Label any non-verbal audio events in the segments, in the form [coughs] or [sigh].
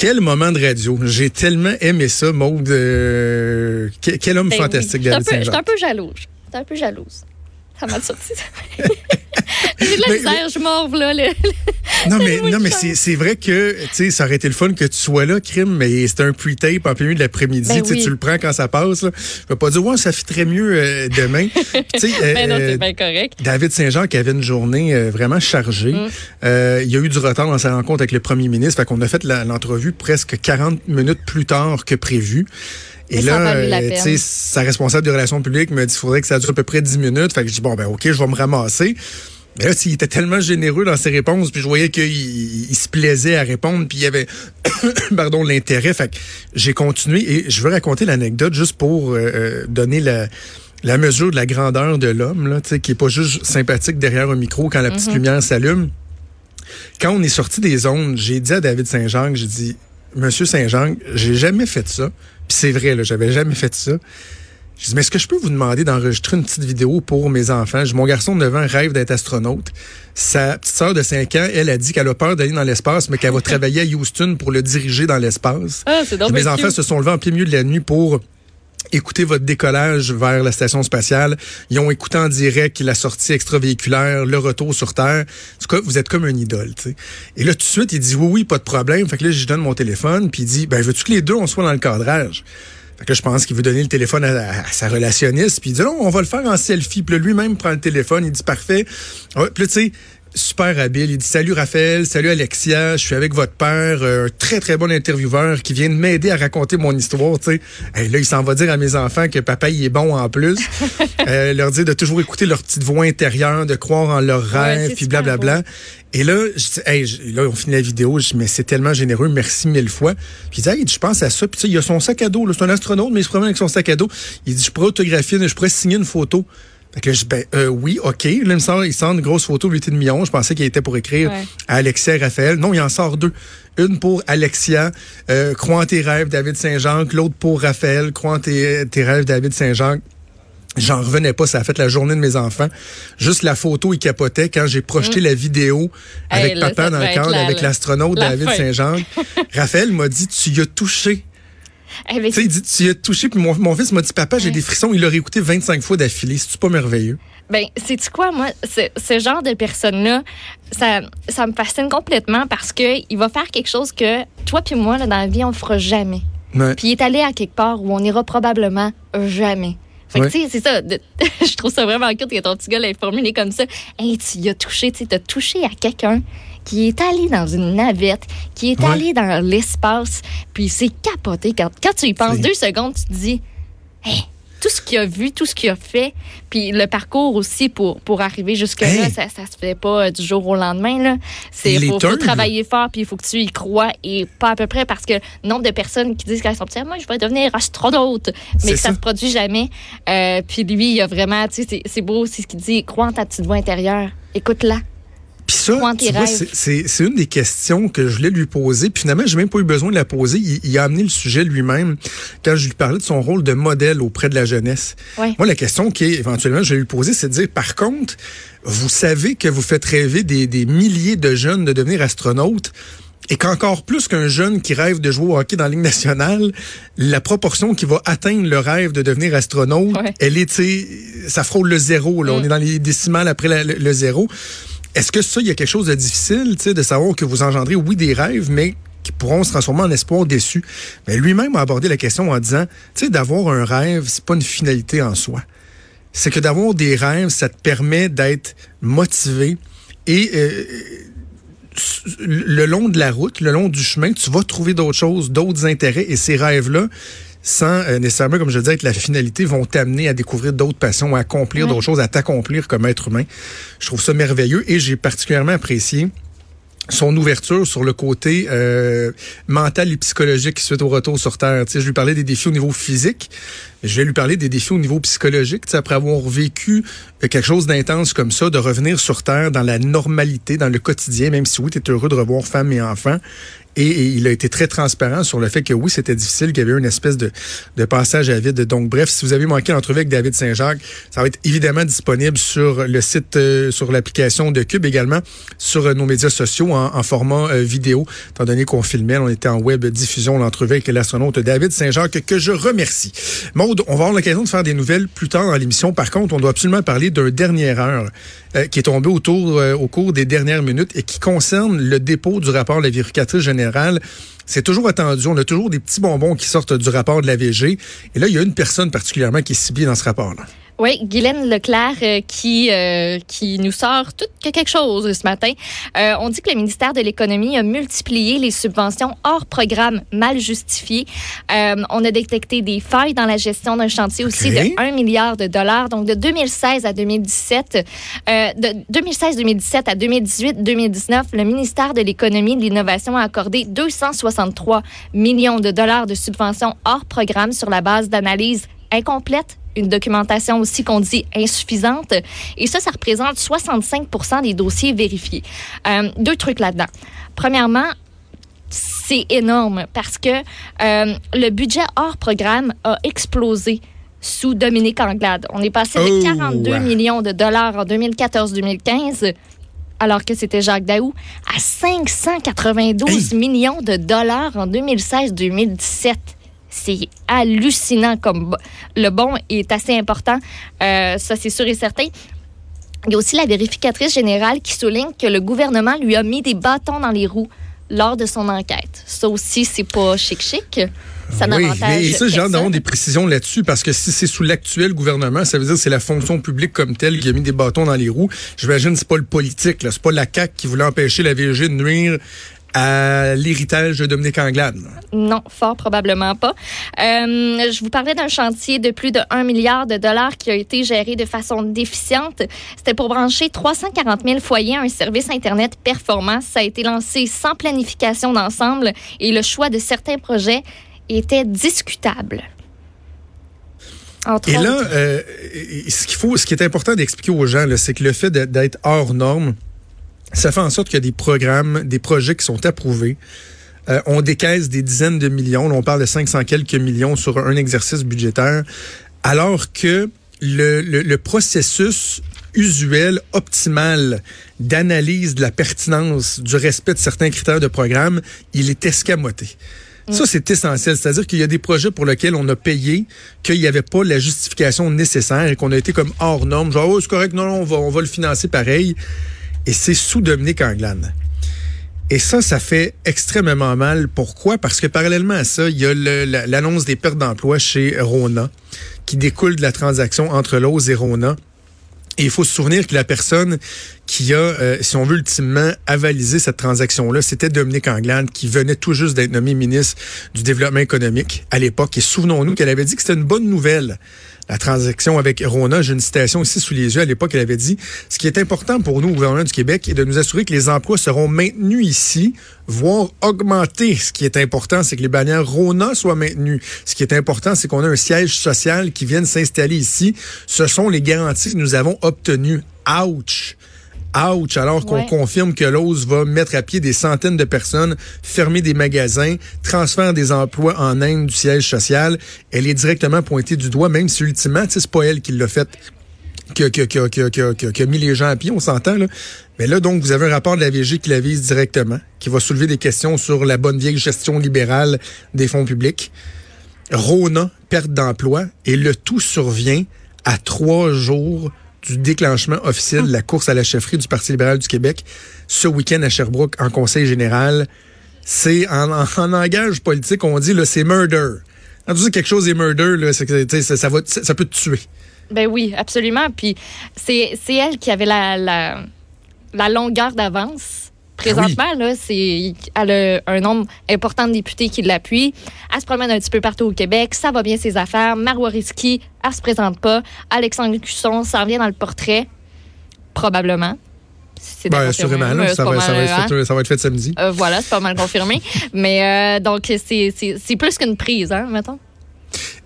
Quel moment de radio? J'ai tellement aimé ça, Maude. Euh, quel, quel homme Ben fantastique, oui. David J'étais un peu- Saint-Jean. J'étais un peu jalouse. J'étais un peu jalouse. Ça m'a sorti. J'ai de la Mais- misère, je morve, là. le- Non, mais, non, mais c'est c'est vrai que, tu sais, ça aurait été le fun que tu sois là, Crime, mais c'était un pre-tape en plein milieu de l'après-midi. Ben Tu sais, oui. Tu le prends quand ça passe. Là. Je vais pas dire, ouais, ça fit très mieux euh, demain. Puis, [laughs] tu sais, Ben non, euh, c'est bien correct. David Saint-Jean qui avait une journée euh, vraiment chargée. Mm. Il y a eu du retard dans sa rencontre avec le premier ministre. Fait qu'on a fait l'entrevue presque 40 minutes plus tard que prévu. Et là, tu sais, sa responsable de relations publiques me dit qu'il faudrait que ça dure à peu près 10 minutes. Fait que je dis, bon, ben, OK, je vais me ramasser. Mais là, il était tellement généreux dans ses réponses, puis je voyais qu'il il se plaisait à répondre, puis il y avait, [coughs] pardon, l'intérêt. Fait que j'ai continué et je veux raconter l'anecdote juste pour euh, euh, donner la, la mesure de la grandeur de l'homme, là, tu sais, qui est pas juste sympathique derrière un micro quand la petite lumière s'allume. Quand on est sorti des zones, j'ai dit à David Saint-Jean, j'ai dit, Monsieur Saint-Jean, j'ai jamais fait ça. Puis c'est vrai, là, j'avais jamais fait ça. Je dis, mais est-ce que je peux vous demander d'enregistrer une petite vidéo pour mes enfants? Je dis, mon garçon de 9 ans rêve d'être astronaute. Sa petite sœur de 5 ans, elle a dit qu'elle a peur d'aller dans l'espace, mais qu'elle va travailler à Houston pour le diriger dans l'espace. Ah, c'est Mes enfants cute. se sont levés en plein milieu de la nuit pour écouter votre décollage vers la station spatiale. Ils ont écouté en direct la sortie extravéhiculaire, le retour sur Terre. En tout cas, vous êtes comme un idole, tu sais. Et là, tout de suite, il dit oui, oui, pas de problème. Fait que là, je donne mon téléphone, puis il dit, ben, veux-tu que les deux, on soit dans le cadrage? Fait que je pense qu'il veut donner le téléphone à, à sa relationniste, puis il dit non, on va le faire en selfie. Puis là, lui-même prend le téléphone, il dit parfait. Ouais, puis tu sais, super habile. Il dit salut Raphaël, salut Alexia, je suis avec votre père, euh, un très très bon intervieweur qui vient de m'aider à raconter mon histoire. Tu sais, Et là il s'en va dire à mes enfants que papa il est bon en plus, [laughs] Euh, leur dire de toujours écouter leur petite voix intérieure, de croire en leurs Ouais, rêves, puis blablabla. Et là, je dis, hey, je- là, on finit la vidéo. Je dis, mais c'est tellement généreux, merci mille fois. Puis il dit, hey, je pense à ça. Puis tu sais, il a son sac à dos. C'est un astronaute, mais il se promène avec son sac à dos. Il dit, je pourrais autographier, je pourrais signer une photo. Fait que là, je dis, ben, euh, oui, OK. Là, il me sort, il sort une grosse photo de l'unité de million. Je pensais qu'il était pour écrire Ouais. à Alexia et Raphaël. Non, il en sort deux. Une pour Alexia, euh, crois en tes rêves, David Saint-Jean. L'autre pour Raphaël, crois en tes, tes rêves, David Saint-Jean. J'en revenais pas, ça a fait la journée de mes enfants. Juste la photo, il capotait quand j'ai projeté la vidéo avec Mm. Hey, papa dans le cadre, la- avec la- l'astronaute la David. Saint-Jean. [laughs] Raphaël m'a dit, tu y as touché. Eh, mais Tu sais, il dit, tu y as touché. Puis mon, mon fils m'a dit, papa, j'ai des frissons. Il l'a réécouté 25 fois d'affilée. C'est pas merveilleux? Ben, sais-tu quoi, moi, ce, ce genre de personne-là, ça, ça me fascine complètement parce que il va faire quelque chose que toi puis moi, là, dans la vie, on fera jamais. Puis il est allé à quelque part où on ira probablement jamais. Fait que, tu sais, c'est ça. de- [laughs] je trouve ça vraiment cute que ton petit gars l'ait formulé comme ça. Hey, tu y as touché, tu sais, t'as touché à quelqu'un qui est allé dans une navette, qui est Ouais. allé dans l'espace, puis il s'est capoté. Quand, quand tu y penses C'est- deux secondes, tu te dis, hey, tout ce qu'il a vu, tout ce qu'il a fait, puis le parcours aussi pour, pour arriver jusque-là, Hey. ça, ça se fait pas euh, du jour au lendemain. Là. C'est, les faut, travailler fort, puis il faut que tu y crois, et pas à peu près, parce que le nombre de personnes qui disent qu'elles sont petites, moi, je vais devenir astronaute, mais que ça ça. se produit jamais. Euh, puis lui, il a vraiment, tu sais, c'est, c'est beau aussi ce qu'il dit, crois en ta petite voix intérieure, écoute-la. Puis ça, c'est- une des questions que je voulais lui poser. Puis finalement, j'ai même pas eu besoin de la poser. Il, il a amené le sujet lui-même quand je lui parlais de son rôle de modèle auprès de la jeunesse. Ouais. Moi, la question qui est éventuellement, je vais lui poser, c'est de dire, par contre, vous savez que vous faites rêver des, des milliers de jeunes de devenir astronautes. Et qu'encore plus qu'un jeune qui rêve de jouer au hockey dans la Ligue nationale, la proportion qui va atteindre le rêve de devenir astronaute, Ouais. elle est, ça frôle le zéro. Là. On est dans les décimales après la- le, le zéro. Est-ce que ça, il y a quelque chose de difficile, de savoir que vous engendrez, oui, des rêves, mais qui pourront se transformer en espoir déçu? Mais lui-même a abordé la question en disant, tu sais, d'avoir un rêve, c'est pas une finalité en soi. C'est que d'avoir des rêves, ça te permet d'être motivé et euh, le long de la route, le long du chemin, tu vas trouver d'autres choses, d'autres intérêts et ces rêves-là, sans euh, nécessairement, comme je disais, être la finalité, vont t'amener à découvrir d'autres passions, à accomplir Ouais. d'autres choses, à t'accomplir comme être humain. Je trouve ça merveilleux et j'ai particulièrement apprécié son ouverture sur le côté euh, mental et psychologique suite au retour sur Terre. Tu sais, je lui parlais des défis au niveau physique, Je vais lui parler des défis au niveau psychologique, après avoir vécu euh, quelque chose d'intense comme ça, de revenir sur Terre dans la normalité, dans le quotidien, même si oui, tu es heureux de revoir femme et enfants. Et, il a été très transparent sur le fait que oui, c'était difficile, qu'il y avait une espèce de, de passage à vide. Donc, bref, si vous avez manqué l'entrevue avec David Saint-Jacques, ça va être évidemment disponible sur le site, euh, sur l'application de Cube également, sur euh, nos médias sociaux en, format vidéo, étant donné qu'on filmait, on était en web diffusion, l'entrevue avec l'astronaute David Saint-Jacques, que je remercie. On va avoir l'occasion de faire des nouvelles plus tard dans l'émission. Par contre, on doit absolument parler d'un dernière heure qui est tombé autour, au cours des dernières minutes et qui concerne le dépôt du rapport de la vérificatrice générale c'est toujours attendu. On a toujours des petits bonbons qui sortent du rapport de la VG. Et là, il y a une personne particulièrement qui est ciblée dans ce rapport-là. Oui, Guylaine Leclerc euh, qui euh, qui nous sort tout quelque chose ce matin. Euh, on dit que le ministère de l'économie a multiplié les subventions hors programme mal justifiées. on a détecté des failles dans la gestion d'un chantier aussi de 1 milliard de dollars. Donc de 2016 à 2017, de 2016-2017 à 2018-2019, le ministère de l'économie et de l'innovation a accordé 263 millions de dollars de subventions hors programme sur la base d'analyses incomplètes une documentation aussi qu'on dit insuffisante. Et ça, ça représente 65% des dossiers vérifiés. Euh, deux trucs là-dedans. Premièrement, c'est énorme parce que euh, le budget hors programme a explosé sous Dominique Anglade. On est passé de 42 millions de dollars en 2014-2015 alors que c'était Jacques Daou, à 592 millions de dollars en 2016-2017 c'est hallucinant comme le bon est assez important. Euh, ça, c'est sûr et certain. Il y a aussi la vérificatrice générale qui souligne que le gouvernement lui a mis des bâtons dans les roues lors de son enquête. Ça aussi, c'est pas chic-chic. Ça oui, mais ça, j'ai hâte des précisions là-dessus parce que si c'est sous l'actuel gouvernement, ça veut dire que c'est la fonction publique comme telle qui a mis des bâtons dans les roues. J'imagine que c'est pas le politique, c'est pas la CAQ qui voulait empêcher la VG de nuire à l'héritage de Dominique Anglade? Non, fort probablement pas. Euh, je vous parlais d'un chantier de plus de 1 milliard de dollars qui a été géré de façon déficiente. C'était pour brancher 340 000 foyers à un service Internet performant. Ça a été lancé sans planification d'ensemble et le choix de certains projets était discutable. et là, euh, ce qu'il faut, ce qui est important d'expliquer aux gens, c'est que le fait d'être hors norme, ça fait en sorte qu'il y a des programmes, des projets qui sont approuvés. Euh, on décaisse des dizaines de millions. on parle de 500 quelques millions sur un exercice budgétaire, alors que le, le, processus usuel, optimal d'analyse de la pertinence du respect de certains critères de programme, il est escamoté. Mm. Ça, c'est essentiel. C'est-à-dire qu'il y a des projets pour lesquels on a payé, qu'il n'y avait pas la justification nécessaire et qu'on a été comme hors norme. Genre, oh, c'est correct, non, non, on va, on va le financer pareil et c'est sous Dominique Anglade. Et ça, ça fait extrêmement mal. Pourquoi? Parce que parallèlement à ça, il y a l'annonce des pertes d'emploi chez Rona, qui découle de la transaction entre Lowe's et Rona. Et il faut se souvenir que la personne qui a, euh, si on veut, ultimement avalisé cette transaction-là, c'était Dominique Anglade, qui venait tout juste d'être nommé ministre du Développement économique à l'époque. Et souvenons-nous qu'elle avait dit que c'était une bonne nouvelle la transaction avec Rona. J'ai une citation ici sous les yeux. À l'époque, elle avait dit, ce qui est important pour nous, au gouvernement du Québec, est de nous assurer que les emplois seront maintenus ici, voire augmentés. Ce qui est important, c'est que les bannières Rona soient maintenues. Ce qui est important, c'est qu'on a un siège social qui vienne s'installer ici. Ce sont les garanties que nous avons obtenues. Ouch! Ouch! Alors qu'on confirme que l'OS va mettre à pied des centaines de personnes, fermer des magasins, transférer des emplois en Inde du siège social. Elle est directement pointée du doigt, même si ultimement, c'est pas elle qui l'a fait, qui a, qui, mis les gens à pied, on s'entend. Là. Mais là, donc, vous avez un rapport de la VG qui la vise directement, qui va soulever des questions sur la bonne vieille gestion libérale des fonds publics. Rona, perte d'emploi, et le tout survient à trois jours du déclenchement officiel de la course à la chefferie du Parti libéral du Québec ce week-end à Sherbrooke en conseil général. C'est en, en, langage politique, on dit c'est murder. Quand tu dis quelque chose est murder, ça, peut te tuer. Ben oui, absolument. Puis c'est elle qui avait la longueur d'avance Présentement, là, c'est, elle a un nombre important de députés qui l'appuient. Elle se promène un petit peu partout au Québec. Ça va bien ses affaires. Marois Risky, elle se présente pas. Alexandre Cusson, ça revient dans le portrait. Probablement. C'est ben, assurément, ça, va, ça, va être fait, ça, va être fait, samedi. Euh, voilà, c'est pas mal confirmé. Mais euh, donc, c'est plus qu'une prise, hein, mettons.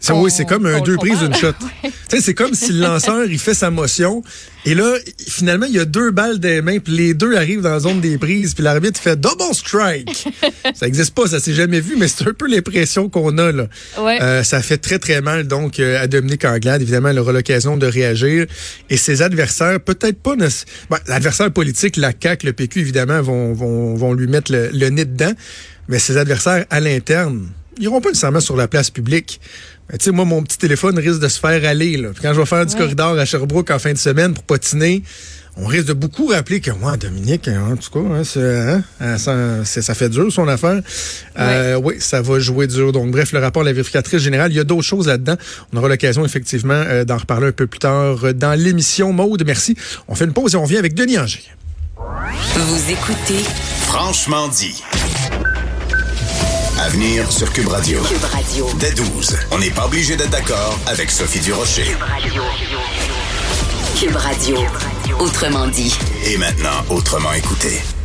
Ça, oui, c'est comme un deux prises, une shot. [laughs] c'est comme si le lanceur, il fait sa motion, et là, finalement, il y a deux balles des mains, puis les deux arrivent dans la zone des prises, puis l'arbitre fait double strike. [laughs] ça n'existe pas, ça s'est jamais vu, mais c'est un peu l'impression qu'on a, là. Euh, ça fait très, très mal, donc, euh, à Dominique Anglade. Évidemment, elle aura l'occasion de réagir. Et ses adversaires, peut-être pas... Bon, L'adversaire politique, la CAQ, le PQ, évidemment, vont, vont, vont lui mettre le, le nez dedans. Mais ses adversaires à l'interne, ils n'iront pas nécessairement sur la place publique. Mais tu sais, moi, mon petit téléphone risque de se faire aller. Là. quand je vais faire du corridor à Sherbrooke en fin de semaine pour patiner, on risque de beaucoup rappeler que moi, Dominique, en tout cas, hein, hein, ça, ça, fait dur son affaire. Euh, oui, ça va jouer dur. Donc, bref, le rapport de la vérificatrice générale, il y a d'autres choses là-dedans. On aura l'occasion, effectivement, euh, d'en reparler un peu plus tard dans l'émission. Maude, merci. On fait une pause et on vient avec Denis Anger. Vous écoutez Franchement dit. Avenir sur Cube Radio. Cube Radio. Dès 12. On n'est pas obligé d'être d'accord avec Sophie Durocher. Cube Radio. Cube Radio. Autrement dit. Et maintenant, autrement écouté.